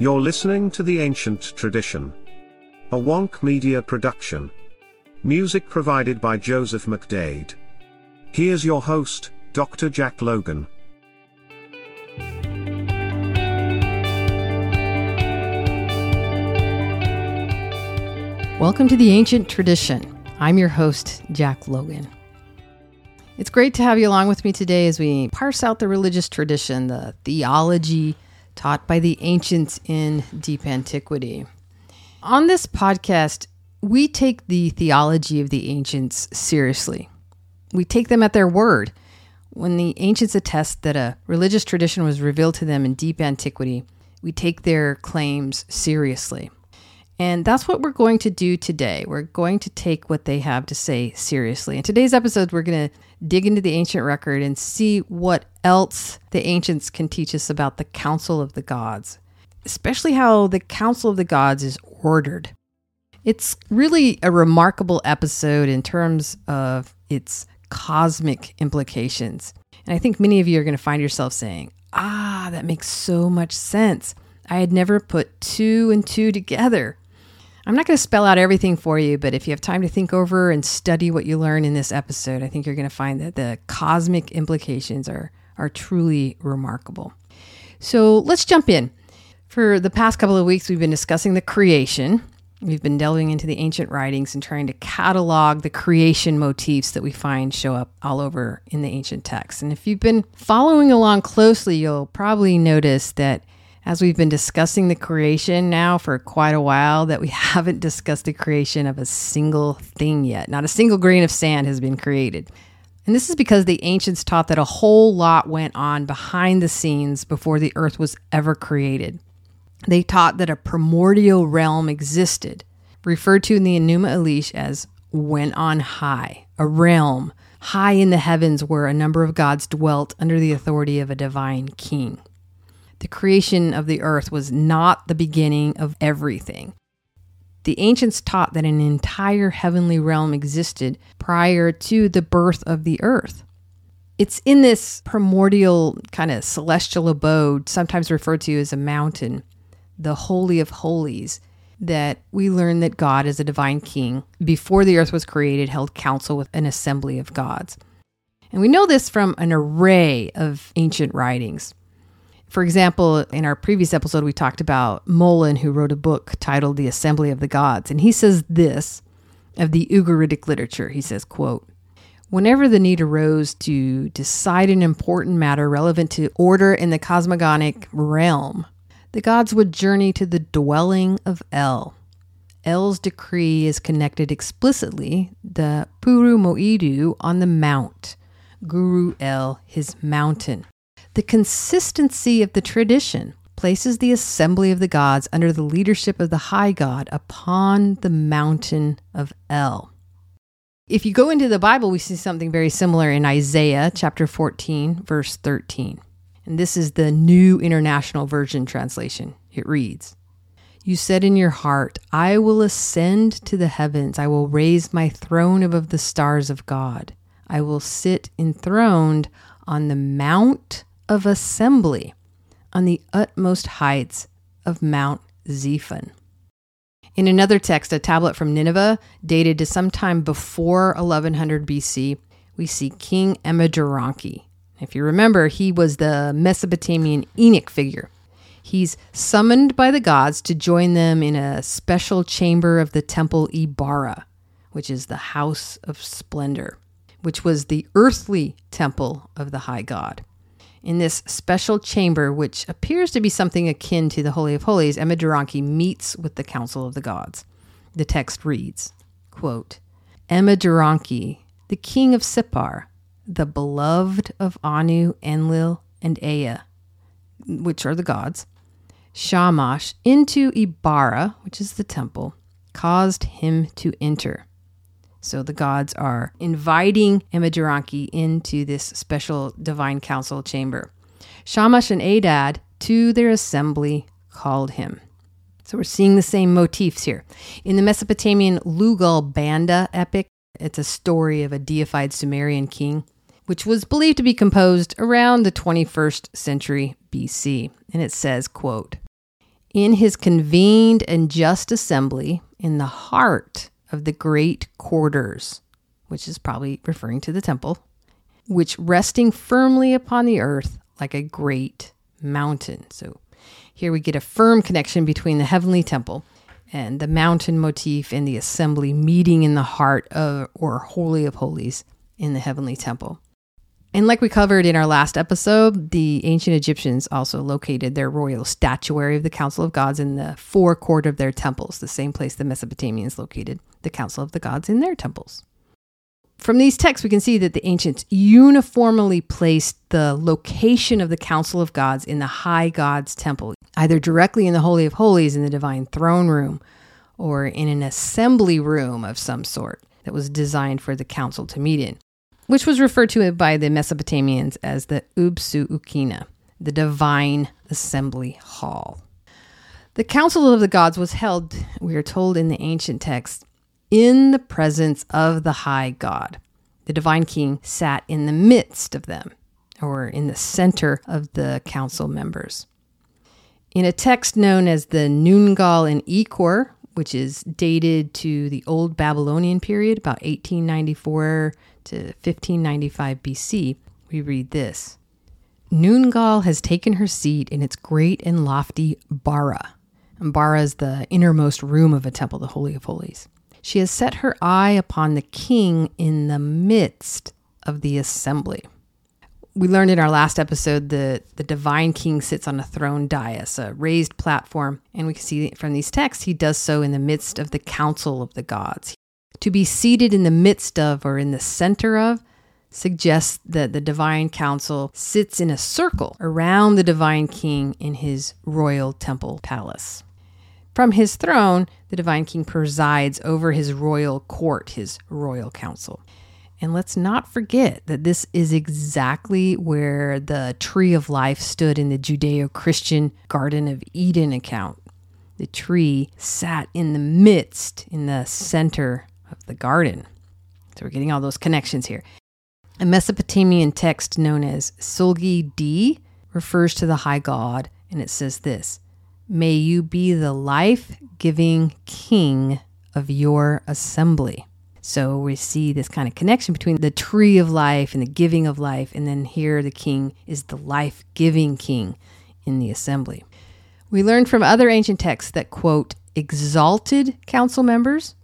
You're listening to The Ancient Tradition. A Wonk Media production. Music provided by Joseph McDade. Here's your host, Dr. Jack Logan. Welcome to the Ancient Tradition. I'm your host, Jack Logan. It's great to have you along with me today as we parse out the religious tradition, the theology taught by the ancients in deep antiquity. On this podcast, we take the theology of the ancients seriously. We take them at their word. When the ancients attest that a religious tradition was revealed to them in deep antiquity, we take their claims seriously. And that's what we're going to do today. We're going to take what they have to say seriously. In today's episode, we're going to dig into the ancient record and see what else the ancients can teach us about the Council of the Gods, especially how the Council of the Gods is ordered. It's really a remarkable episode in terms of its cosmic implications. And I think many of you are going to find yourself saying, ah, that makes so much sense. I had never put two and two together. I'm not going to spell out everything for you, but if you have time to think over and study what you learn in this episode, I think you're going to find that the cosmic implications are, are truly remarkable. So let's jump in. For the past couple of weeks, we've been discussing the creation. We've been delving into the ancient writings and trying to catalog the creation motifs that we find show up all over in the ancient texts. And if you've been following along closely, you'll probably notice that as we've been discussing the creation now for quite a while, that we haven't discussed the creation of a single thing yet. Not a single grain of sand has been created. And this is because the ancients taught that a whole lot went on behind the scenes before the earth was ever created. They taught that a primordial realm existed, referred to in the Enuma Elish as went on high, a realm high in the heavens where a number of gods dwelt under the authority of a divine king the creation of the earth was not the beginning of everything. The ancients taught that an entire heavenly realm existed prior to the birth of the earth. It's in this primordial kind of celestial abode, sometimes referred to as a mountain, the Holy of Holies, that we learn that God as a divine king, before the earth was created, held council with an assembly of gods. And we know this from an array of ancient writings. For example, in our previous episode, we talked about Mullen, who wrote a book titled The Assembly of the Gods. And he says this of the Ugaritic literature. He says, quote, Whenever the need arose to decide an important matter relevant to order in the cosmogonic realm, the gods would journey to the dwelling of El. El's decree is connected explicitly, the Puru Moidu on the mount, Guru El, his mountain. The consistency of the tradition places the assembly of the gods under the leadership of the high god upon the mountain of El. If you go into the Bible, we see something very similar in Isaiah chapter 14, verse 13. And this is the New International Version translation. It reads You said in your heart, I will ascend to the heavens, I will raise my throne above the stars of God. I will sit enthroned on the mount of assembly on the utmost heights of Mount Zaphon. In another text, a tablet from Nineveh, dated to sometime before 1100 BC, we see King Enmeduranki. If you remember, he was the Mesopotamian Enoch figure. He's summoned by the gods to join them in a special chamber of the temple Ibara, which is the house of splendor, which was the earthly temple of the high god. In this special chamber, which appears to be something akin to the Holy of Holies, Enmeduranki meets with the Council of the Gods. The text reads, quote, Enmeduranki, the king of Sippar, the beloved of Anu, Enlil, and Ea, which are the gods, Shamash, into Ibara, which is the temple, caused him to enter. So the gods are inviting Enmeduranki into this special divine council chamber. Shamash and Adad to their assembly called him. So we're seeing the same motifs here. In the Mesopotamian Lugalbanda epic, it's a story of a deified Sumerian king, which was believed to be composed around the 21st century BC. And it says, quote, in his convened and just assembly in the heart of the great quarters, which is probably referring to the temple, which resting firmly upon the earth like a great mountain. So here we get a firm connection between the heavenly temple and the mountain motif and the assembly meeting in the heart of or holy of holies in the heavenly temple. And like we covered in our last episode, the ancient Egyptians also located their royal statuary of the Council of Gods in the forecourt of their temples, the same place the Mesopotamians located the Council of the Gods in their temples. From these texts, we can see that the ancients uniformly placed the location of the Council of Gods in the high God's temple, either directly in the Holy of Holies in the divine throne room or in an assembly room of some sort that was designed for the council to meet in which was referred to by the Mesopotamians as the Ubsu Ukina, the divine assembly hall. The Council of the Gods was held, we are told in the ancient text, in the presence of the high God. The divine king sat in the midst of them, or in the center of the council members. In a text known as the Nungal and Ekur, which is dated to the Old Babylonian period, about 1894 to 1595 BC, we read this Nungal has taken her seat in its great and lofty bara. And bara is the innermost room of a temple, the Holy of Holies. She has set her eye upon the king in the midst of the assembly. We learned in our last episode that the divine king sits on a throne dais, a raised platform, and we can see from these texts he does so in the midst of the council of the gods. To be seated in the midst of or in the center of suggests that the divine council sits in a circle around the divine king in his royal temple palace. From his throne, the divine king presides over his royal court, his royal council. And let's not forget that this is exactly where the tree of life stood in the Judeo Christian Garden of Eden account. The tree sat in the midst, in the center of the garden. So we're getting all those connections here. A Mesopotamian text known as Sulgi D refers to the high god, and it says this May you be the life giving king of your assembly. So we see this kind of connection between the tree of life and the giving of life, and then here the king is the life giving king in the assembly. We learn from other ancient texts that, quote, exalted council members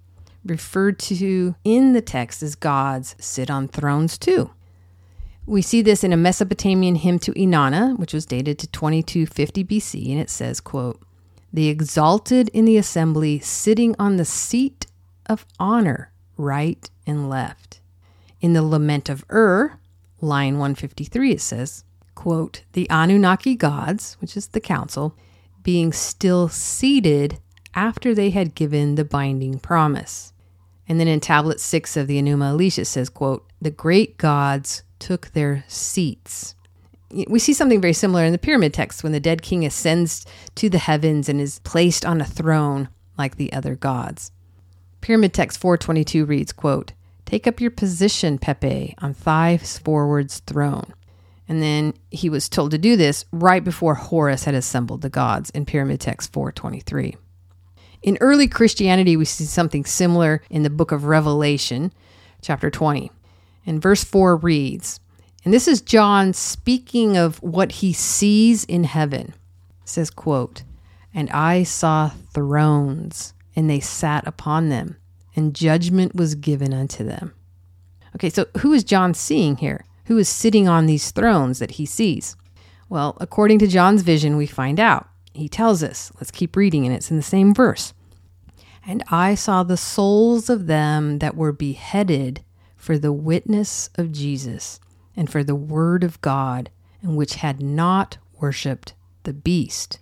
referred to in the text as gods sit on thrones too. We see this in a Mesopotamian hymn to Inanna, which was dated to 2250 BC, and it says, quote, The exalted in the assembly sitting on the seat of honor, right and left. In the Lament of Ur, line 153, it says, quote, The Anunnaki gods, which is the council, being still seated after they had given the binding promise. And then in tablet six of the Enuma Elish, it says, quote, the great gods took their seats. We see something very similar in the pyramid text when the dead king ascends to the heavens and is placed on a throne like the other gods. Pyramid text 422 reads, quote, Take up your position, Pepe, on Thigh's forward's throne. And then he was told to do this right before Horus had assembled the gods in Pyramid Text 423. In early Christianity, we see something similar in the book of Revelation, chapter 20. And verse 4 reads, and this is John speaking of what he sees in heaven. It says, quote, And I saw thrones, and they sat upon them, and judgment was given unto them. Okay, so who is John seeing here? Who is sitting on these thrones that he sees? Well, according to John's vision, we find out. He tells us, let's keep reading, and it's in the same verse. And I saw the souls of them that were beheaded for the witness of Jesus and for the word of God, and which had not worshiped the beast.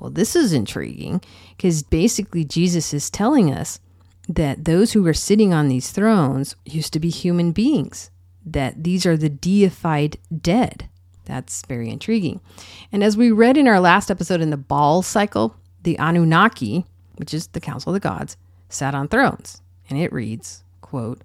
Well, this is intriguing because basically Jesus is telling us that those who are sitting on these thrones used to be human beings, that these are the deified dead. That's very intriguing. And as we read in our last episode in the Baal cycle, the Anunnaki, which is the Council of the Gods, sat on thrones. And it reads, quote,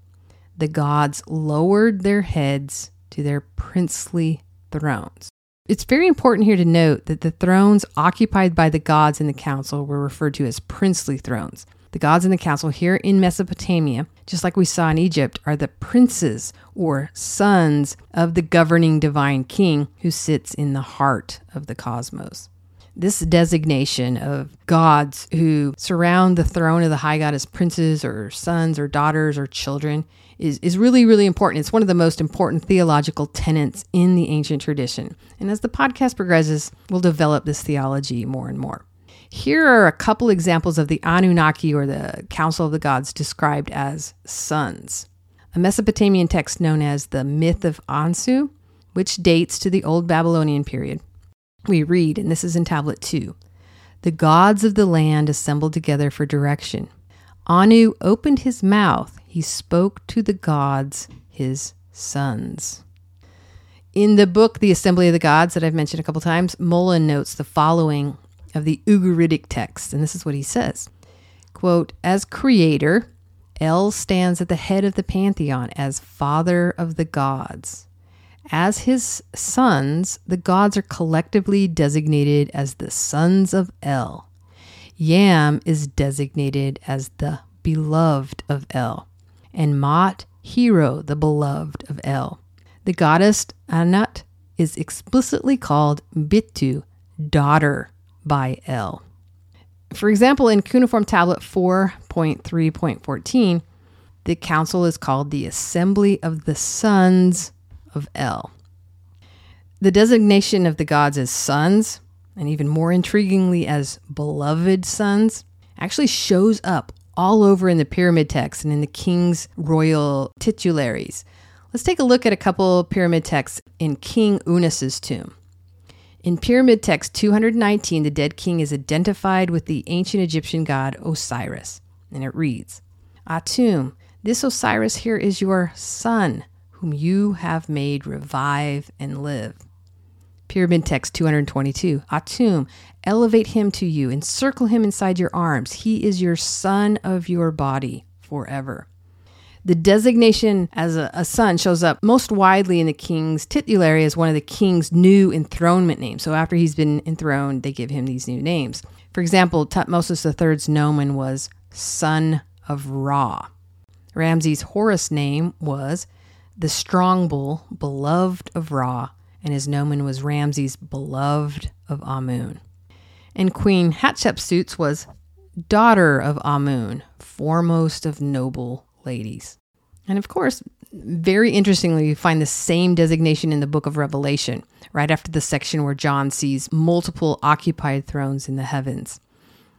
The gods lowered their heads to their princely thrones. It's very important here to note that the thrones occupied by the gods in the council were referred to as princely thrones. The gods in the council here in Mesopotamia, just like we saw in Egypt, are the princes or sons of the governing divine king who sits in the heart of the cosmos. This designation of gods who surround the throne of the high god as princes or sons or daughters or children is, is really, really important. It's one of the most important theological tenets in the ancient tradition. And as the podcast progresses, we'll develop this theology more and more. Here are a couple examples of the Anunnaki or the Council of the Gods described as sons. A Mesopotamian text known as the Myth of Anzu, which dates to the Old Babylonian period. We read, and this is in Tablet 2 The gods of the land assembled together for direction. Anu opened his mouth, he spoke to the gods, his sons. In the book, The Assembly of the Gods, that I've mentioned a couple times, Mullen notes the following of the Ugaritic text, and this is what he says quote, As creator, El stands at the head of the pantheon as father of the gods. As his sons, the gods are collectively designated as the sons of El. Yam is designated as the beloved of El, and Mot, hero, the beloved of El. The goddess Anat is explicitly called Bitu, daughter by El. For example, in Cuneiform Tablet 4.3.14, the council is called the Assembly of the Sons of El. The designation of the gods as sons, and even more intriguingly as beloved sons, actually shows up all over in the pyramid texts and in the king's royal titularies. Let's take a look at a couple pyramid texts in King Unis's tomb. In Pyramid Text 219, the dead king is identified with the ancient Egyptian god Osiris, and it reads Atum, this Osiris here is your son, whom you have made revive and live. Pyramid Text 222 Atum, elevate him to you, encircle him inside your arms. He is your son of your body forever. The designation as a, a, son shows up most widely in the king's titulary as one of the king's new enthronement names. So after he's been enthroned, they give him these new names. For example, Tutmosis III's nomen was son of Ra. Ramses Horus' name was the strong bull, beloved of Ra, and his nomen was Ramses, beloved of Amun. And Queen Hatshepsut's was daughter of Amun, foremost of noble ladies. And of course, very interestingly, you find the same designation in the book of Revelation, right after the section where John sees multiple occupied thrones in the heavens.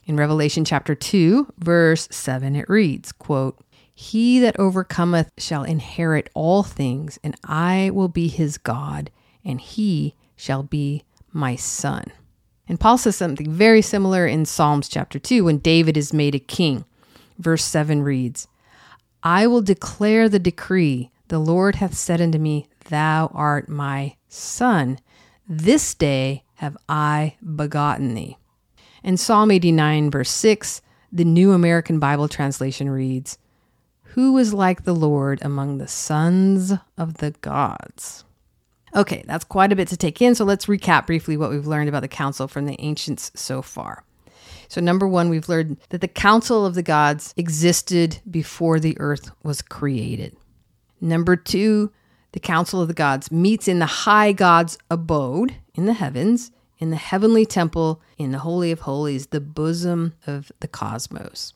In Revelation chapter 2, verse 7, it reads, quote, He that overcometh shall inherit all things, and I will be his God, and he shall be my son. And Paul says something very similar in Psalms chapter 2 when David is made a king. Verse 7 reads, I will declare the decree. The Lord hath said unto me, Thou art my son. This day have I begotten thee. In Psalm 89, verse 6, the New American Bible translation reads, Who is like the Lord among the sons of the gods? Okay, that's quite a bit to take in, so let's recap briefly what we've learned about the council from the ancients so far. So, number one, we've learned that the council of the gods existed before the earth was created. Number two, the council of the gods meets in the high god's abode in the heavens, in the heavenly temple, in the Holy of Holies, the bosom of the cosmos.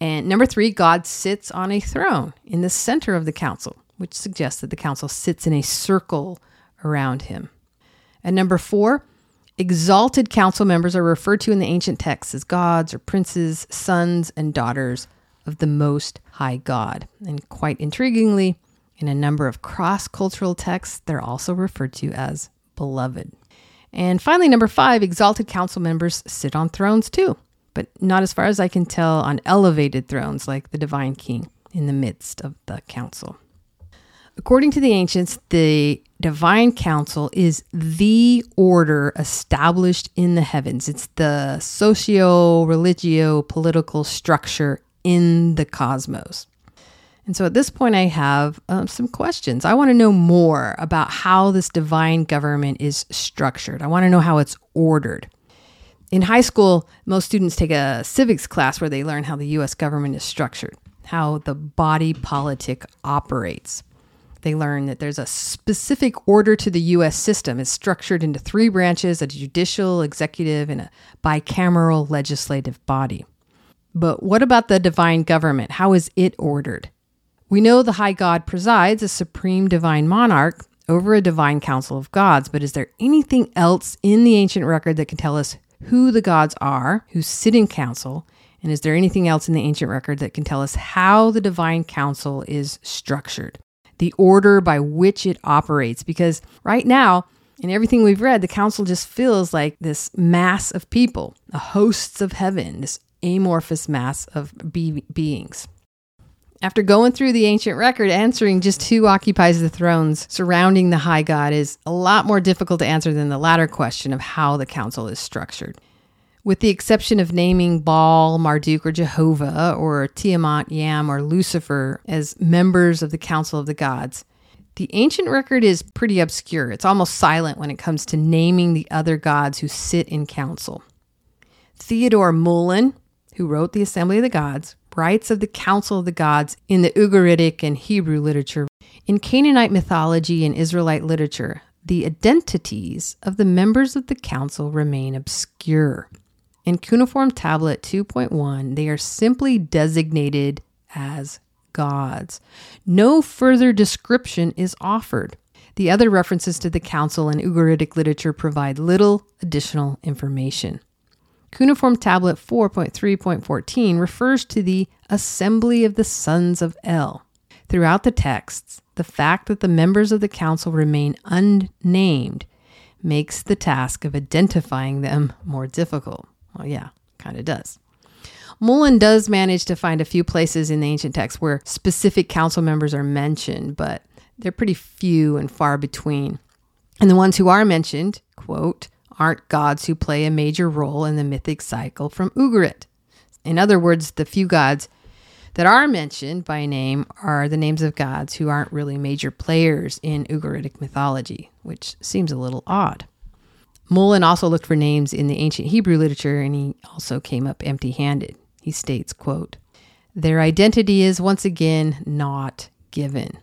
And number three, God sits on a throne in the center of the council, which suggests that the council sits in a circle around him. And number four, Exalted council members are referred to in the ancient texts as gods or princes, sons, and daughters of the Most High God. And quite intriguingly, in a number of cross cultural texts, they're also referred to as beloved. And finally, number five, exalted council members sit on thrones too, but not as far as I can tell on elevated thrones like the divine king in the midst of the council. According to the ancients, the divine council is the order established in the heavens. It's the socio religio political structure in the cosmos. And so at this point, I have um, some questions. I want to know more about how this divine government is structured. I want to know how it's ordered. In high school, most students take a civics class where they learn how the US government is structured, how the body politic operates. They learn that there's a specific order to the US system. It's structured into three branches a judicial, executive, and a bicameral legislative body. But what about the divine government? How is it ordered? We know the high God presides a supreme divine monarch over a divine council of gods, but is there anything else in the ancient record that can tell us who the gods are who sit in council? And is there anything else in the ancient record that can tell us how the divine council is structured? The order by which it operates? Because right now, in everything we've read, the council just feels like this mass of people, the hosts of heaven, this amorphous mass of be- beings. After going through the ancient record, answering just who occupies the thrones surrounding the high god is a lot more difficult to answer than the latter question of how the council is structured. With the exception of naming Baal, Marduk, or Jehovah, or Tiamat, Yam, or Lucifer as members of the council of the gods, the ancient record is pretty obscure. It's almost silent when it comes to naming the other gods who sit in council. Theodore Mullen, who wrote the Assembly of the Gods, writes of the Council of the Gods in the Ugaritic and Hebrew literature. In Canaanite mythology and Israelite literature, the identities of the members of the council remain obscure. In Cuneiform Tablet 2.1, they are simply designated as gods. No further description is offered. The other references to the council in Ugaritic literature provide little additional information. Cuneiform Tablet 4.3.14 refers to the assembly of the sons of El. Throughout the texts, the fact that the members of the council remain unnamed makes the task of identifying them more difficult. Well, yeah, kind of does. Mullen does manage to find a few places in the ancient text where specific council members are mentioned, but they're pretty few and far between. And the ones who are mentioned, quote, aren't gods who play a major role in the mythic cycle from Ugarit. In other words, the few gods that are mentioned by name are the names of gods who aren't really major players in Ugaritic mythology, which seems a little odd. Mullen also looked for names in the ancient Hebrew literature and he also came up empty-handed. He states, quote, "Their identity is once again not given.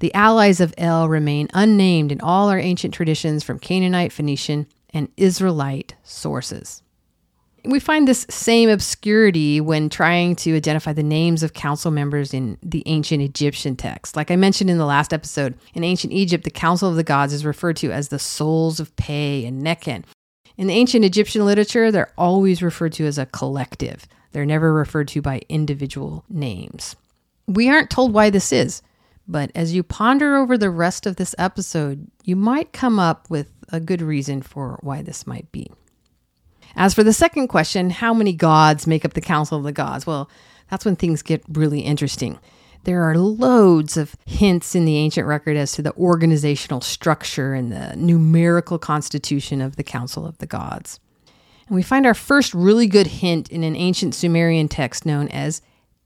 The allies of El remain unnamed in all our ancient traditions from Canaanite, Phoenician, and Israelite sources. We find this same obscurity when trying to identify the names of council members in the ancient Egyptian text. Like I mentioned in the last episode, in ancient Egypt, the Council of the Gods is referred to as the souls of Pe and Nekhen. In the ancient Egyptian literature, they're always referred to as a collective. They're never referred to by individual names. We aren't told why this is, but as you ponder over the rest of this episode, you might come up with a good reason for why this might be. As for the second question, how many gods make up the Council of the Gods? Well, that's when things get really interesting. There are loads of hints in the ancient record as to the organizational structure and the numerical constitution of the Council of the Gods. And we find our first really good hint in an ancient Sumerian text known as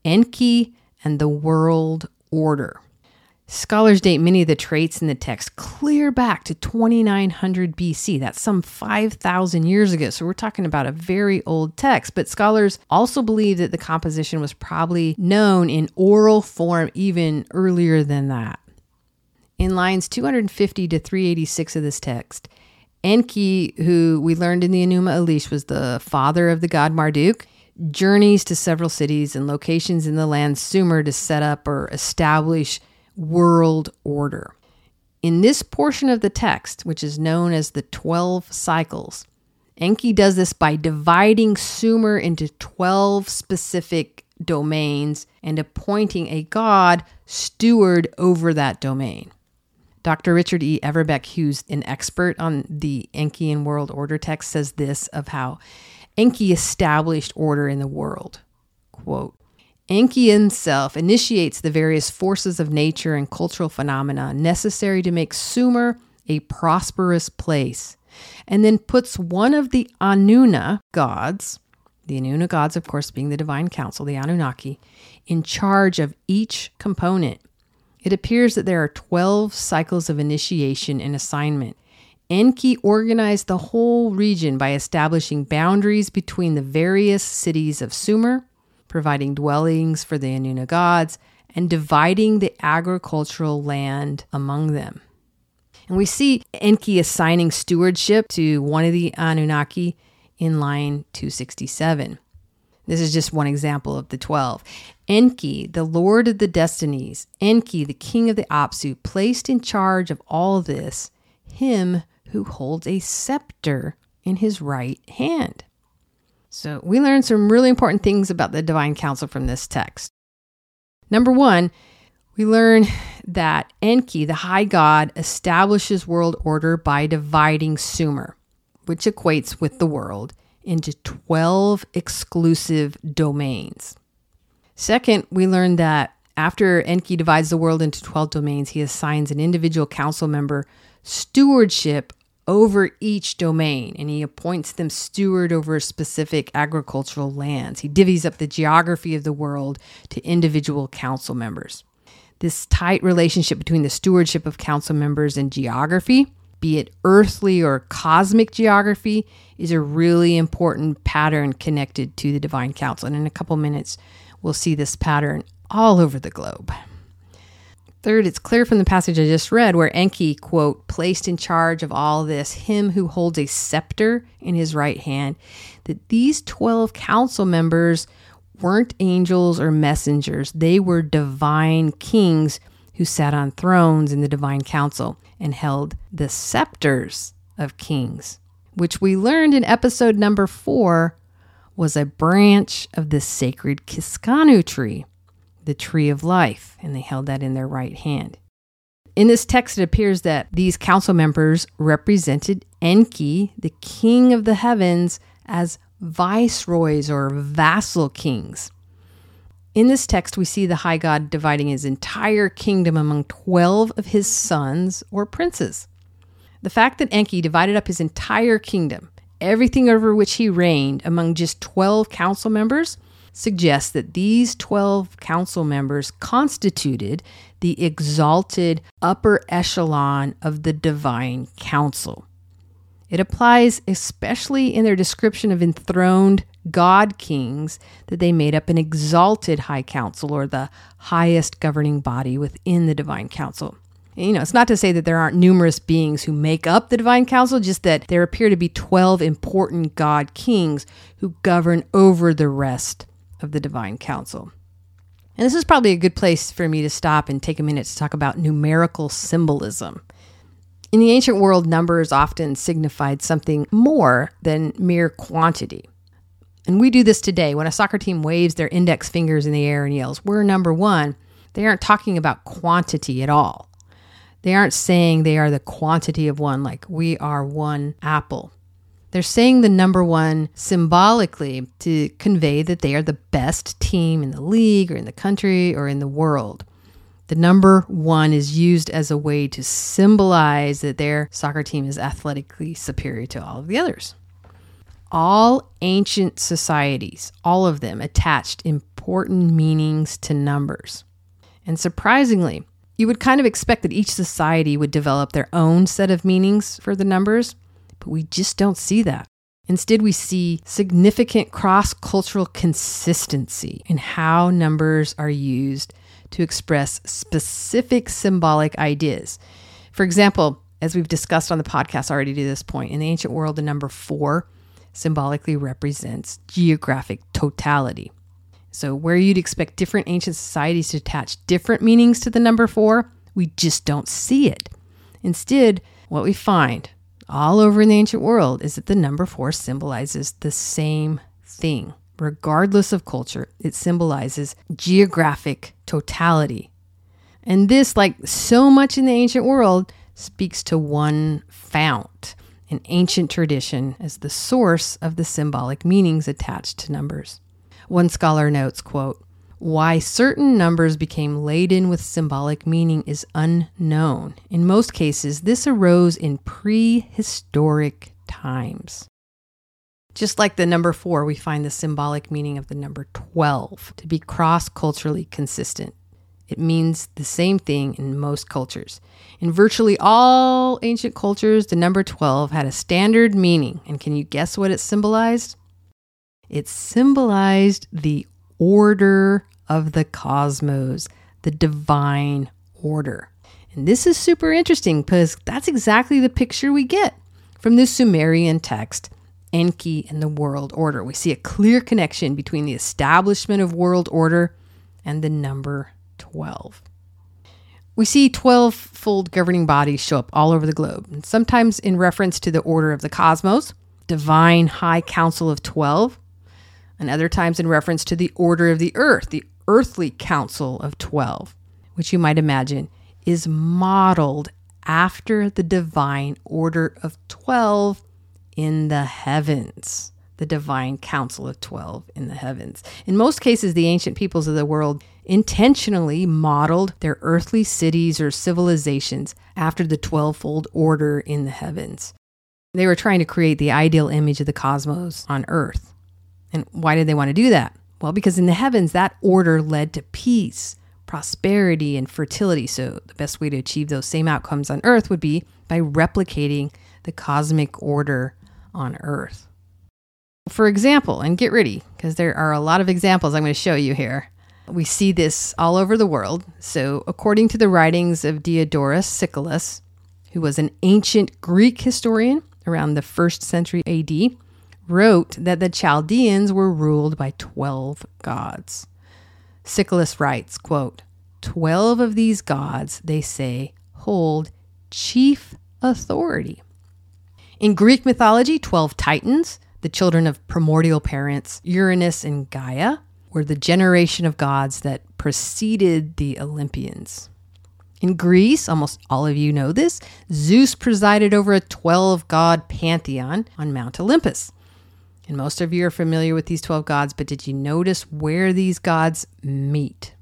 Enki and the World Order. Scholars date many of the traits in the text clear back to 2900 BC. That's some 5,000 years ago. So we're talking about a very old text. But scholars also believe that the composition was probably known in oral form even earlier than that. In lines 250 to 386 of this text, Enki, who we learned in the Enuma Elish was the father of the god Marduk, journeys to several cities and locations in the land Sumer to set up or establish world order. In this portion of the text, which is known as the 12 cycles, Enki does this by dividing Sumer into 12 specific domains and appointing a god steward over that domain. Dr. Richard E. Averbeck, who's an expert on the Enkian world order text, says this of how Enki established order in the world. Quote, Enki himself initiates the various forces of nature and cultural phenomena necessary to make Sumer a prosperous place, and then puts one of the Anuna gods, the Anuna gods, of course, being the divine council, the Anunnaki, in charge of each component. It appears that there are 12 cycles of initiation and assignment. Enki organized the whole region by establishing boundaries between the various cities of Sumer, providing dwellings for the Anuna gods, and dividing the agricultural land among them. And we see Enki assigning stewardship to one of the Anunnaki in line 267. This is just one example of the 12. Enki, the lord of the destinies, Enki, the king of the Apsu, placed in charge of all this him who holds a scepter in his right hand. So we learn some really important things about the divine council from this text. Number one, we learn that Enki, the high god, establishes world order by dividing Sumer, which equates with the world, into 12 exclusive domains. Second, we learn that after Enki divides the world into 12 domains, he assigns an individual council member stewardship over each domain and he appoints them steward over specific agricultural lands. He divvies up the geography of the world to individual council members. This tight relationship between the stewardship of council members and geography, be it earthly or cosmic geography, is a really important pattern connected to the divine council. And in a couple minutes, we'll see this pattern all over the globe. Third, it's clear from the passage I just read where Enki, quote, placed in charge of all this him who holds a scepter in his right hand, that these 12 council members weren't angels or messengers. They were divine kings who sat on thrones in the divine council and held the scepters of kings, which we learned in episode number four was a branch of the sacred Kiskanu tree the tree of life, and they held that in their right hand. In this text, it appears that these council members represented Enki, the king of the heavens, as viceroys or vassal kings. In this text, we see the high god dividing his entire kingdom among 12 of his sons or princes. The fact that Enki divided up his entire kingdom, everything over which he reigned, among just 12 council members, suggests that these 12 council members constituted the exalted upper echelon of the divine council. It applies especially in their description of enthroned god kings that they made up an exalted high council or the highest governing body within the divine council. You know, it's not to say that there aren't numerous beings who make up the divine council, just that there appear to be 12 important god kings who govern over the rest of the divine council. And this is probably a good place for me to stop and take a minute to talk about numerical symbolism. In the ancient world, numbers often signified something more than mere quantity. And we do this today. When a soccer team waves their index fingers in the air and yells, We're number one, they aren't talking about quantity at all. They aren't saying they are the quantity of one, like we are one apple. They're saying the number one symbolically to convey that they are the best team in the league or in the country or in the world. The number one is used as a way to symbolize that their soccer team is athletically superior to all of the others. All ancient societies, all of them, attached important meanings to numbers. And surprisingly, you would kind of expect that each society would develop their own set of meanings for the numbers. But we just don't see that. Instead, we see significant cross cultural consistency in how numbers are used to express specific symbolic ideas. For example, as we've discussed on the podcast already to this point, in the ancient world, the number four symbolically represents geographic totality. So, where you'd expect different ancient societies to attach different meanings to the number four, we just don't see it. Instead, what we find all over in the ancient world is that the number four symbolizes the same thing. Regardless of culture, it symbolizes geographic totality. And this, like so much in the ancient world, speaks to one fount, an ancient tradition, as the source of the symbolic meanings attached to numbers. One scholar notes, quote, why certain numbers became laden with symbolic meaning is unknown. In most cases, this arose in prehistoric times. Just like the number four, we find the symbolic meaning of the number 12 to be cross culturally consistent. It means the same thing in most cultures. In virtually all ancient cultures, the number 12 had a standard meaning. And can you guess what it symbolized? It symbolized the order of the cosmos, the divine order. And this is super interesting because that's exactly the picture we get from the Sumerian text Enki and the world order. We see a clear connection between the establishment of world order and the number 12. We see 12 fold governing bodies show up all over the globe, sometimes in reference to the order of the cosmos, divine high council of 12, and other times in reference to the order of the earth, the earthly council of 12, which you might imagine is modeled after the divine order of 12 in the heavens, the divine council of 12 in the heavens. In most cases, the ancient peoples of the world intentionally modeled their earthly cities or civilizations after the 12 fold order in the heavens. They were trying to create the ideal image of the cosmos on earth. And why did they want to do that? Well, because in the heavens, that order led to peace, prosperity, and fertility. So, the best way to achieve those same outcomes on earth would be by replicating the cosmic order on earth. For example, and get ready, because there are a lot of examples I'm going to show you here. We see this all over the world. So, according to the writings of Diodorus Siculus, who was an ancient Greek historian around the first century AD, wrote that the Chaldeans were ruled by 12 gods. Siculus writes, quote, 12 of these gods, they say, hold chief authority. In Greek mythology, 12 titans, the children of primordial parents, Uranus and Gaia, were the generation of gods that preceded the Olympians. In Greece, almost all of you know this, Zeus presided over a 12 god pantheon on Mount Olympus. And most of you are familiar with these 12 gods, but did you notice where these gods meet?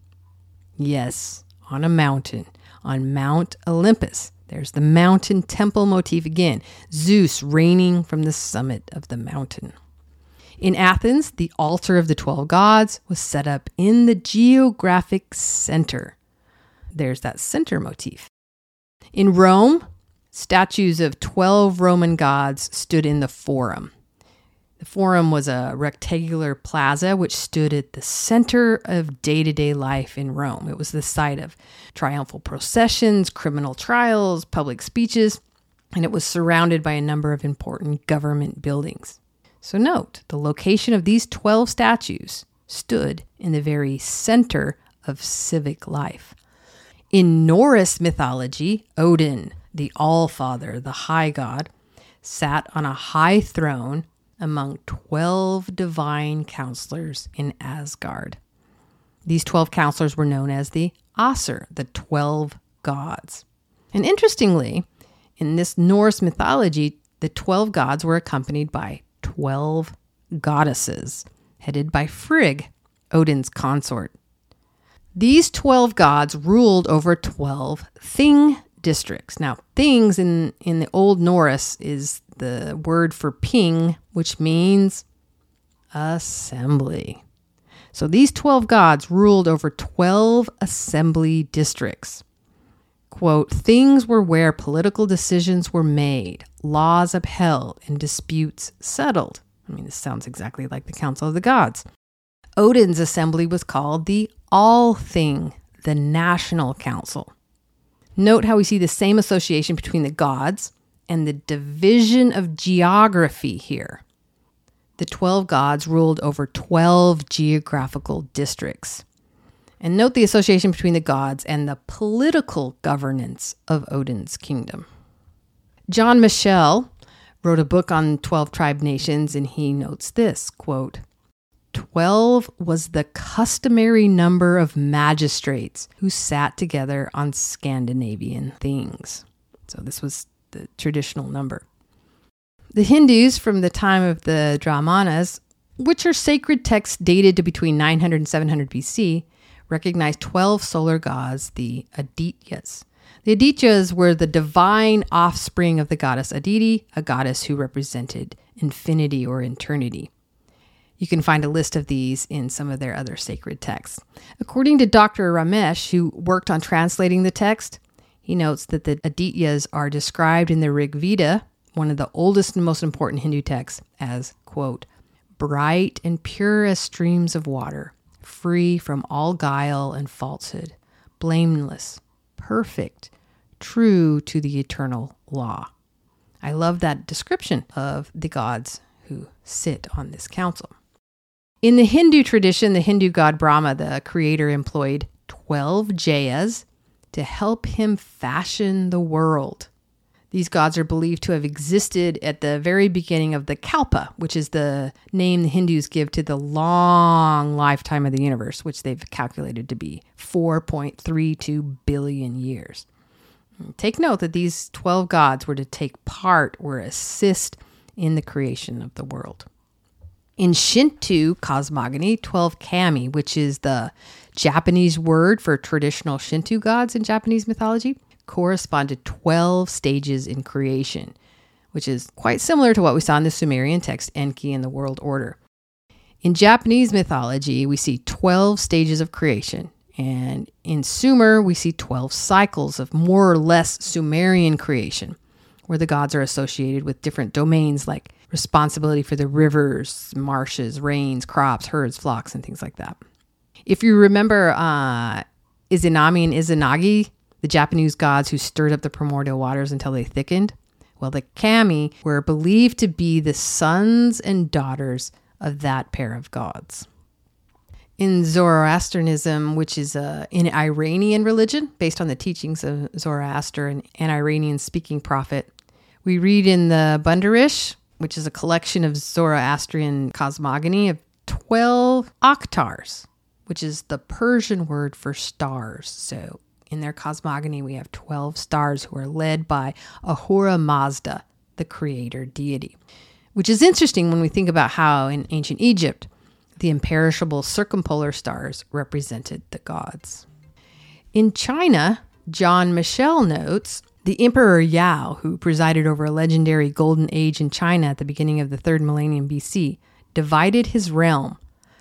Yes, on a mountain, on Mount Olympus. There's the mountain temple motif again Zeus reigning from the summit of the mountain. In Athens, the altar of the 12 gods was set up in the geographic center. There's that center motif. In Rome, statues of 12 Roman gods stood in the Forum. The Forum was a rectangular plaza which stood at the center of day to day life in Rome. It was the site of triumphal processions, criminal trials, public speeches, and it was surrounded by a number of important government buildings. So, note the location of these 12 statues stood in the very center of civic life. In Norse mythology, Odin, the All Father, the High God, sat on a high throne among 12 divine counselors in Asgard. These 12 counselors were known as the Aesir, the 12 gods. And interestingly, in this Norse mythology, the 12 gods were accompanied by 12 goddesses, headed by Frigg, Odin's consort. These 12 gods ruled over 12 thing districts. Now, things in, in the Old Norse is the word for ping, which means assembly. So these 12 gods ruled over 12 assembly districts. Quote, things were where political decisions were made, laws upheld, and disputes settled. I mean, this sounds exactly like the Council of the Gods. Odin's assembly was called the All Thing, the National Council. Note how we see the same association between the gods and the division of geography here. The 12 gods ruled over 12 geographical districts. And note the association between the gods and the political governance of Odin's kingdom. John Michell wrote a book on 12 tribe nations and he notes this quote 12 was the customary number of magistrates who sat together on Scandinavian things. So this was the traditional number. The Hindus, from the time of the Brahmanas, which are sacred texts dated to between 900 and 700 BC, recognized 12 solar gods, the Adityas. The Adityas were the divine offspring of the goddess Aditi, a goddess who represented infinity or eternity. You can find a list of these in some of their other sacred texts. According to Dr. Ramesh, who worked on translating the text, he notes that the Adityas are described in the Rig Veda, one of the oldest and most important Hindu texts, as, quote, bright and pure as streams of water, free from all guile and falsehood, blameless, perfect, true to the eternal law. I love that description of the gods who sit on this council. In the Hindu tradition, the Hindu god Brahma, the creator, employed 12 Jayas to help him fashion the world. These gods are believed to have existed at the very beginning of the Kalpa, which is the name the Hindus give to the long lifetime of the universe, which they've calculated to be 4.32 billion years. Take note that these 12 gods were to take part or assist in the creation of the world. In Shinto cosmogony, 12 kami, which is the Japanese word for traditional Shinto gods in Japanese mythology, correspond to 12 stages in creation, which is quite similar to what we saw in the Sumerian text Enki and the World Order. In Japanese mythology, we see 12 stages of creation, and in Sumer, we see 12 cycles of more or less Sumerian creation, where the gods are associated with different domains like responsibility for the rivers, marshes, rains, crops, herds, flocks, and things like that. If you remember uh, Izanami and Izanagi, the Japanese gods who stirred up the primordial waters until they thickened, well, the kami were believed to be the sons and daughters of that pair of gods in Zoroastrianism, which is uh, an Iranian religion based on the teachings of Zoroaster, an, an Iranian speaking prophet, we read in the Bundahishn, which is a collection of Zoroastrian cosmogony of 12 akhtars, which is the Persian word for stars. So in their cosmogony, we have 12 stars who are led by Ahura Mazda, the creator deity, which is interesting when we think about how in ancient Egypt, the imperishable circumpolar stars represented the gods. In China, John Michell notes the Emperor Yao, who presided over a legendary golden age in China at the beginning of the third millennium BC, divided his realm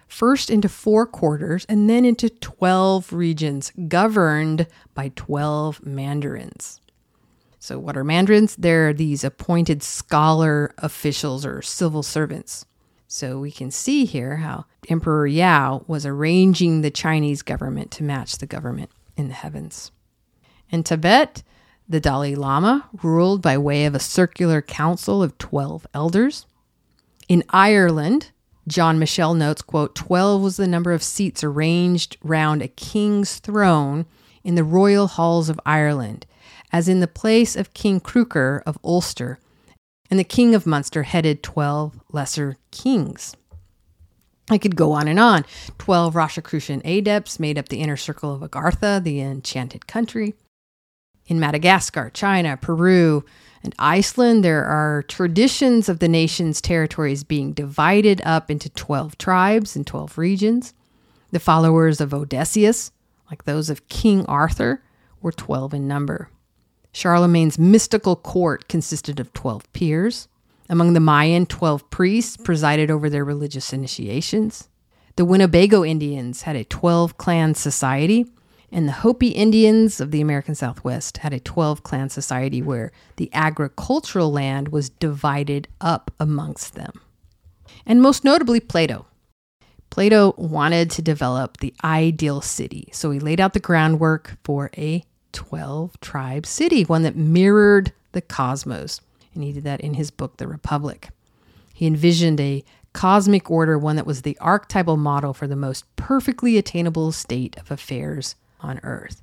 first into four quarters and then into 12 regions governed by 12 mandarins. So, what are mandarins? They're these appointed scholar officials or civil servants. So we can see here how Emperor Yao was arranging the Chinese government to match the government in the heavens. In Tibet, the Dalai Lama ruled by way of a circular council of 12 elders. In Ireland, John Michell notes, quote, 12 was the number of seats arranged round a king's throne in the royal halls of Ireland, as in the place of King Conchobar of Ulster and the king of Munster headed 12 lesser kings. I could go on and on. 12 Rosicrucian adepts made up the inner circle of Agartha, the enchanted country. In Madagascar, China, Peru, and Iceland, there are traditions of the nation's territories being divided up into 12 tribes and 12 regions. The followers of Odysseus, like those of King Arthur, were 12 in number. Charlemagne's mystical court consisted of 12 peers. Among the Mayan, 12 priests presided over their religious initiations. The Winnebago Indians had a 12 clan society, and the Hopi Indians of the American Southwest had a 12 clan society where the agricultural land was divided up amongst them. And most notably, Plato. Plato wanted to develop the ideal city, so he laid out the groundwork for a 12 tribe city, one that mirrored the cosmos. And he did that in his book, The Republic. He envisioned a cosmic order, one that was the archetypal model for the most perfectly attainable state of affairs on Earth.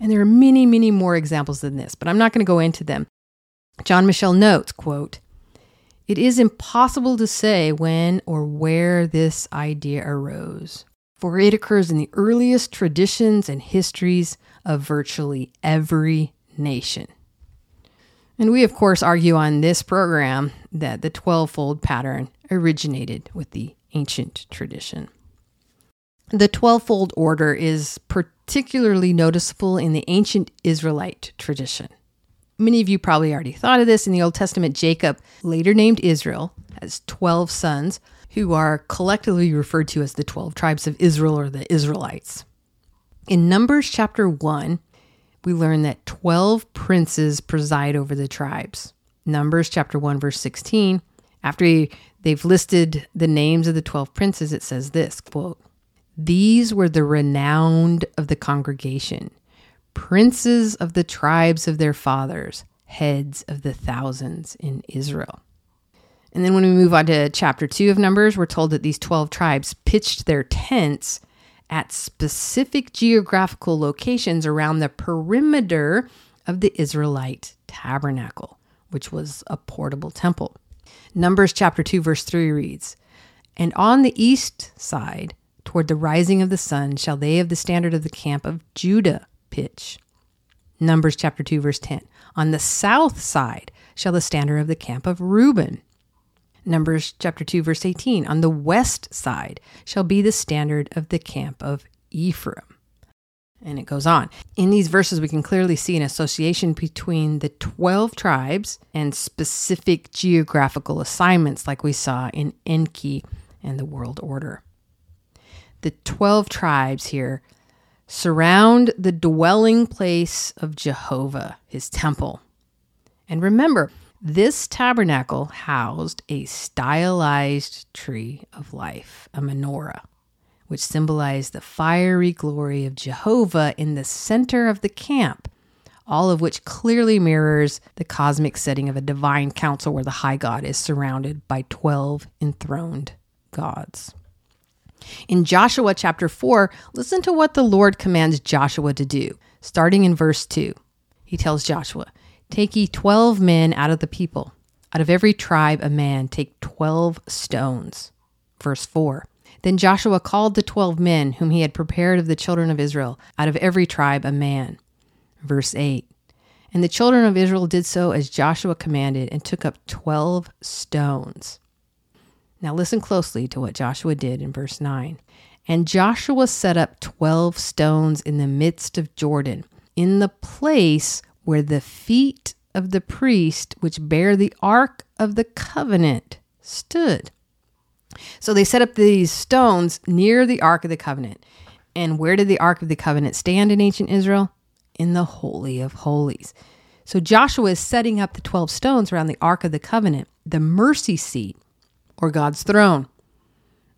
And there are many, many more examples than this, but I'm not going to go into them. John Michell notes, quote, it is impossible to say when or where this idea arose, for it occurs in the earliest traditions and histories of virtually every nation. And we, of course, argue on this program that the 12 fold pattern originated with the ancient tradition. The 12 fold order is particularly noticeable in the ancient Israelite tradition. Many of you probably already thought of this. In the Old Testament, Jacob, later named Israel, has 12 sons who are collectively referred to as the 12 tribes of Israel or the Israelites. In Numbers chapter 1, we learn that 12 princes preside over the tribes. Numbers chapter 1 verse 16, after they've listed the names of the 12 princes, it says this, quote, "These were the renowned of the congregation, princes of the tribes of their fathers, heads of the thousands in Israel." And then when we move on to chapter 2 of Numbers, we're told that these 12 tribes pitched their tents at specific geographical locations around the perimeter of the Israelite tabernacle, which was a portable temple. Numbers chapter 2, verse 3 reads And on the east side, toward the rising of the sun, shall they of the standard of the camp of Judah pitch. Numbers chapter 2, verse 10. On the south side shall the standard of the camp of Reuben Numbers chapter 2, verse 18. On the west side shall be the standard of the camp of Ephraim. And it goes on. In these verses, we can clearly see an association between the 12 tribes and specific geographical assignments, like we saw in Enki and the world order. The 12 tribes here surround the dwelling place of Jehovah, his temple. And remember, this tabernacle housed a stylized tree of life, a menorah, which symbolized the fiery glory of Jehovah in the center of the camp, all of which clearly mirrors the cosmic setting of a divine council where the high God is surrounded by 12 enthroned gods. In Joshua chapter 4, listen to what the Lord commands Joshua to do, starting in verse 2. He tells Joshua, Take ye twelve men out of the people, out of every tribe a man, take twelve stones. Verse 4. Then Joshua called the twelve men whom he had prepared of the children of Israel, out of every tribe a man. Verse 8. And the children of Israel did so as Joshua commanded, and took up twelve stones. Now listen closely to what Joshua did in verse 9. And Joshua set up twelve stones in the midst of Jordan, in the place where the feet of the priest which bear the ark of the covenant stood. So they set up these stones near the ark of the covenant. And where did the ark of the covenant stand in ancient Israel? In the Holy of Holies. So Joshua is setting up the 12 stones around the ark of the covenant, the mercy seat, or God's throne.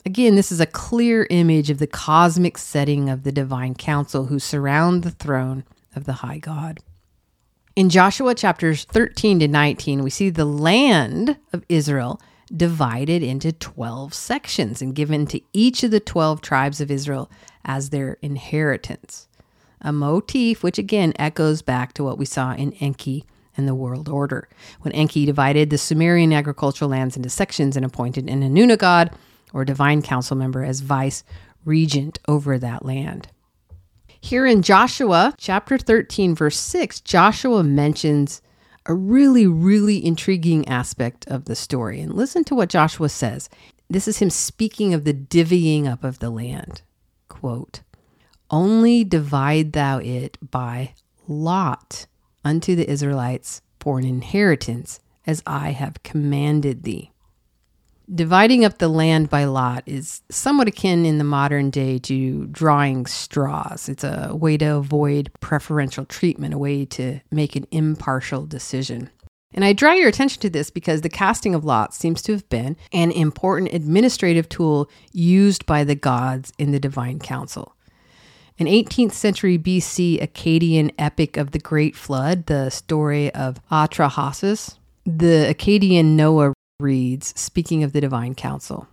Again, this is a clear image of the cosmic setting of the divine council who surround the throne of the high God. In Joshua chapters 13 to 19, we see the land of Israel divided into 12 sections and given to each of the 12 tribes of Israel as their inheritance. A motif which again echoes back to what we saw in Enki and the world order, when Enki divided the Sumerian agricultural lands into sections and appointed an Anuna god or divine council member as vice regent over that land. Here in Joshua chapter 13, verse 6, Joshua mentions a really, really intriguing aspect of the story. And listen to what Joshua says. This is him speaking of the divvying up of the land. Quote, Only divide thou it by lot unto the Israelites for an inheritance, as I have commanded thee. Dividing up the land by lot is somewhat akin in the modern day to drawing straws. It's a way to avoid preferential treatment, a way to make an impartial decision. And I draw your attention to this because the casting of lots seems to have been an important administrative tool used by the gods in the divine council. An 18th century BC Akkadian epic of the Great Flood, the story of Atrahasis, the Akkadian Noah reads, speaking of the divine council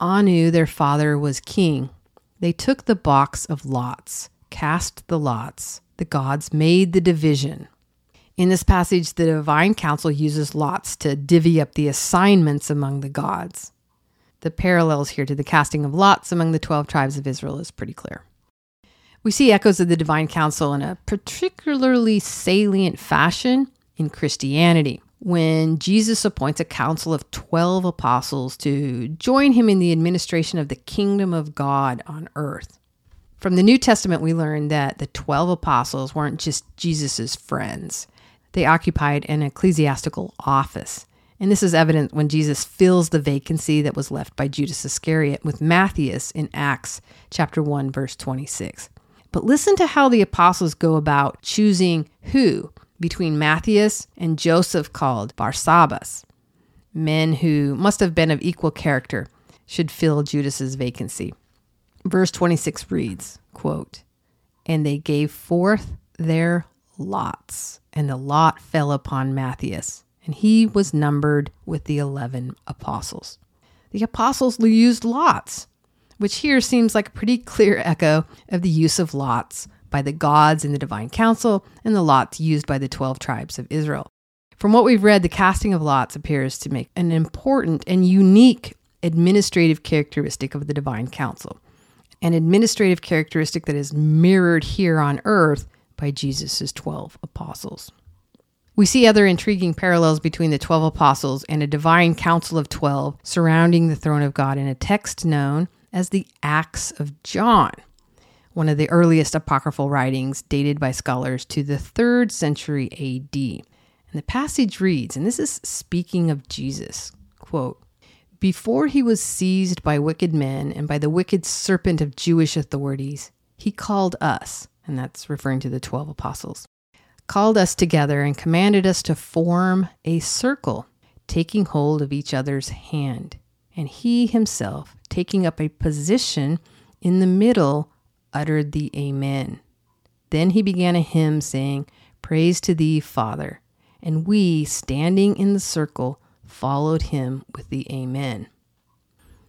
Anu, their father, was king. They took the box of lots, cast the lots. The gods made the division. In this passage, the divine council uses lots to divvy up the assignments among the gods. The parallels here to the casting of lots among the 12 tribes of Israel is pretty clear. We see echoes of the divine council in a particularly salient fashion in Christianity when Jesus appoints a council of 12 apostles to join him in the administration of the kingdom of God on earth. From the New Testament, we learn that the 12 apostles weren't just Jesus' friends, they occupied an ecclesiastical office. And this is evident when Jesus fills the vacancy that was left by Judas Iscariot with Matthias in Acts chapter 1 verse 26. But listen to how the apostles go about choosing who between Matthias and Joseph called Barsabbas. Men who must have been of equal character should fill Judas's vacancy. Verse 26 reads, quote, And they gave forth their lots, and the lot fell upon Matthias, and he was numbered with the 11 apostles. The apostles used lots which here seems like a pretty clear echo of the use of lots by the gods in the divine council and the lots used by the 12 tribes of Israel. From what we've read, the casting of lots appears to make an important and unique administrative characteristic of the divine council, an administrative characteristic that is mirrored here on earth by Jesus' 12 apostles. We see other intriguing parallels between the 12 apostles and a divine council of 12 surrounding the throne of God in a text known as the Acts of John, one of the earliest apocryphal writings dated by scholars to the third century AD. And the passage reads, and this is speaking of Jesus, quote, Before he was seized by wicked men and by the wicked serpent of Jewish authorities, he called us, and that's referring to the 12 apostles, called us together and commanded us to form a circle, taking hold of each other's hand. And he himself taking up a position in the middle, uttered the Amen. Then he began a hymn saying, Praise to thee, Father. And we, standing in the circle, followed him with the Amen.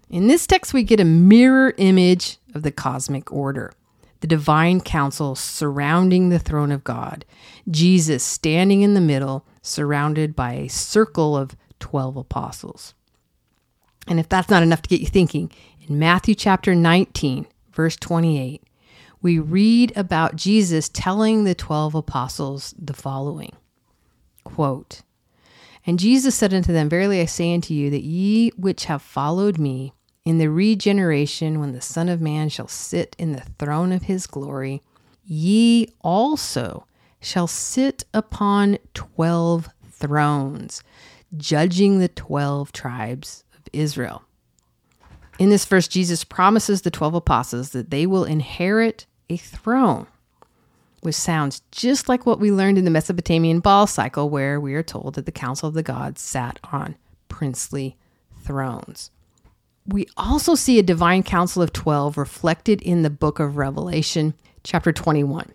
In this text, we get a mirror image of the cosmic order the divine council surrounding the throne of God, Jesus standing in the middle, surrounded by a circle of 12 apostles. And if that's not enough to get you thinking, in Matthew chapter 19, verse 28, we read about Jesus telling the 12 apostles the following quote, And Jesus said unto them, Verily I say unto you, that ye which have followed me in the regeneration, when the Son of Man shall sit in the throne of his glory, ye also shall sit upon twelve thrones, judging the twelve tribes Israel. In this verse, Jesus promises the 12 apostles that they will inherit a throne, which sounds just like what we learned in the Mesopotamian Baal cycle, where we are told that the council of the gods sat on princely thrones. We also see a divine council of 12 reflected in the book of Revelation, chapter 21.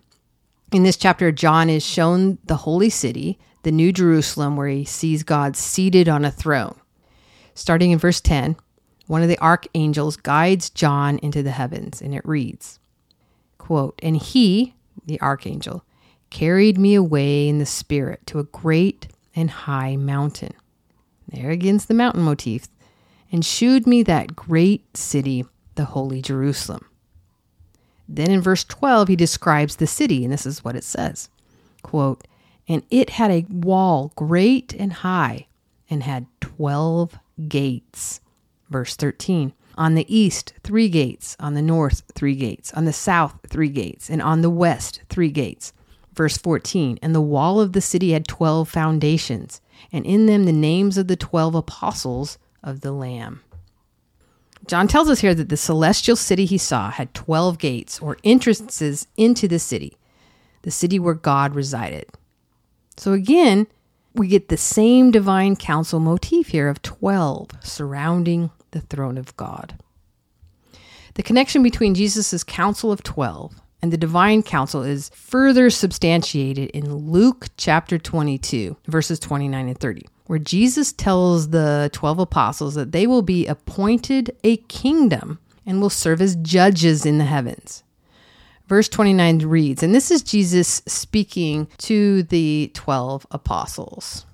In this chapter, John is shown the holy city, the New Jerusalem, where he sees God seated on a throne. Starting in verse 10, one of the archangels guides John into the heavens, and it reads, quote, And he, the archangel, carried me away in the spirit to a great and high mountain. There again's the mountain motif, and shewed me that great city, the holy Jerusalem. Then in verse 12, he describes the city, and this is what it says quote, And it had a wall great and high, and had 12 gates. Verse 13 On the east, three gates. On the north, three gates. On the south, three gates. And on the west, three gates. Verse 14 And the wall of the city had 12 foundations, and in them the names of the 12 apostles of the Lamb. John tells us here that the celestial city he saw had 12 gates or entrances into the city, the city where God resided. So again, we get the same divine council motif here of 12 surrounding the throne of God. The connection between Jesus' council of 12 and the divine council is further substantiated in Luke chapter 22, verses 29 and 30, where Jesus tells the 12 apostles that they will be appointed a kingdom and will serve as judges in the heavens. Verse 29 reads, and this is Jesus speaking to the 12 apostles.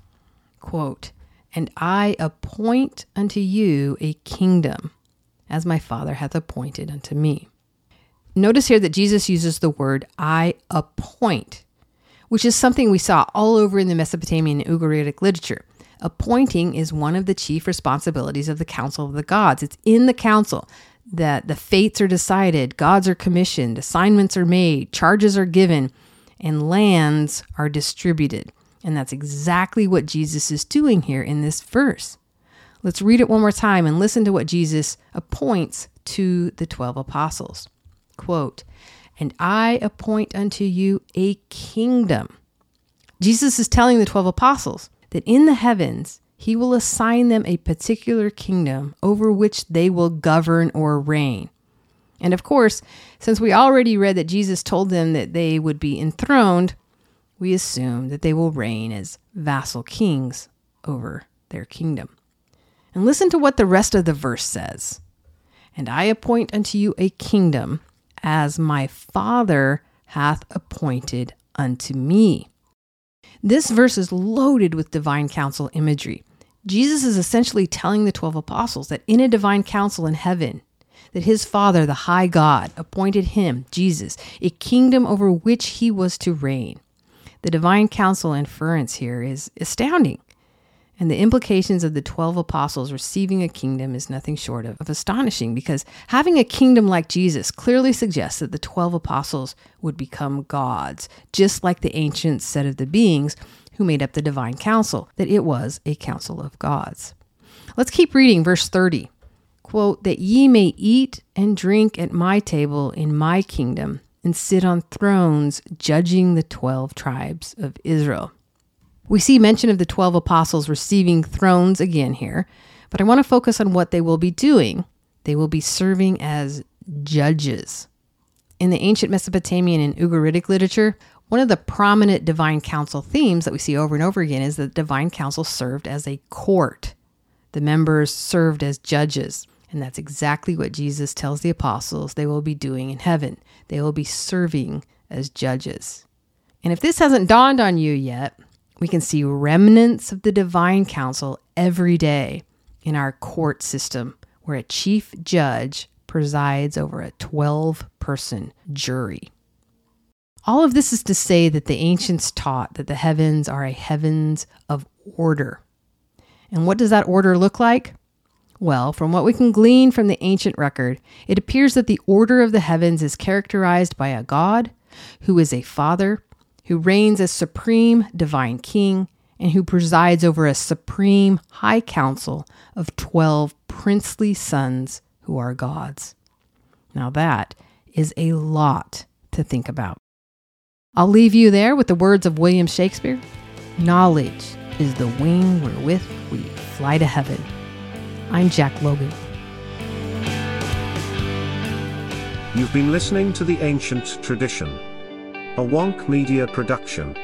Quote, And I appoint unto you a kingdom, as my Father hath appointed unto me. Notice here that Jesus uses the word I appoint, which is something we saw all over in the Mesopotamian Ugaritic literature. Appointing is one of the chief responsibilities of the Council of the Gods. It's in the council that the fates are decided, gods are commissioned, assignments are made, charges are given, and lands are distributed. And that's exactly what Jesus is doing here in this verse. Let's read it one more time and listen to what Jesus appoints to the 12 apostles. Quote, And I appoint unto you a kingdom. Jesus is telling the 12 apostles that in the heavens, he will assign them a particular kingdom over which they will govern or reign. And of course, since we already read that Jesus told them that they would be enthroned, we assume that they will reign as vassal kings over their kingdom. And listen to what the rest of the verse says And I appoint unto you a kingdom, as my Father hath appointed unto me. This verse is loaded with divine council imagery. Jesus is essentially telling the 12 apostles that in a divine council in heaven, that his Father, the high God, appointed him, Jesus, a kingdom over which he was to reign. The divine council inference here is astounding. And the implications of the 12 apostles receiving a kingdom is nothing short of, of, astonishing because having a kingdom like Jesus clearly suggests that the 12 apostles would become gods, just like the ancient set of the beings who made up the divine council, that it was a council of gods. Let's keep reading verse 30. Quote, that ye may eat and drink at my table in my kingdom and sit on thrones judging the 12 tribes of Israel. We see mention of the 12 apostles receiving thrones again here, but I want to focus on what they will be doing. They will be serving as judges. In the ancient Mesopotamian and Ugaritic literature, one of the prominent divine council themes that we see over and over again is that divine council served as a court. The members served as judges. And that's exactly what Jesus tells the apostles they will be doing in heaven. They will be serving as judges. And if this hasn't dawned on you yet, we can see remnants of the divine council every day in our court system, where a chief judge presides over a 12 person jury. All of this is to say that the ancients taught that the heavens are a heavens of order. And what does that order look like? Well, from what we can glean from the ancient record, it appears that the order of the heavens is characterized by a God who is a father, who reigns as supreme divine king, and who presides over a supreme high council of 12 princely sons who are gods. Now, that is a lot to think about. I'll leave you there with the words of William Shakespeare Knowledge is the wing wherewith we fly to heaven. I'm Jack Logan. You've been listening to The Ancient Tradition, a Wonk Media production.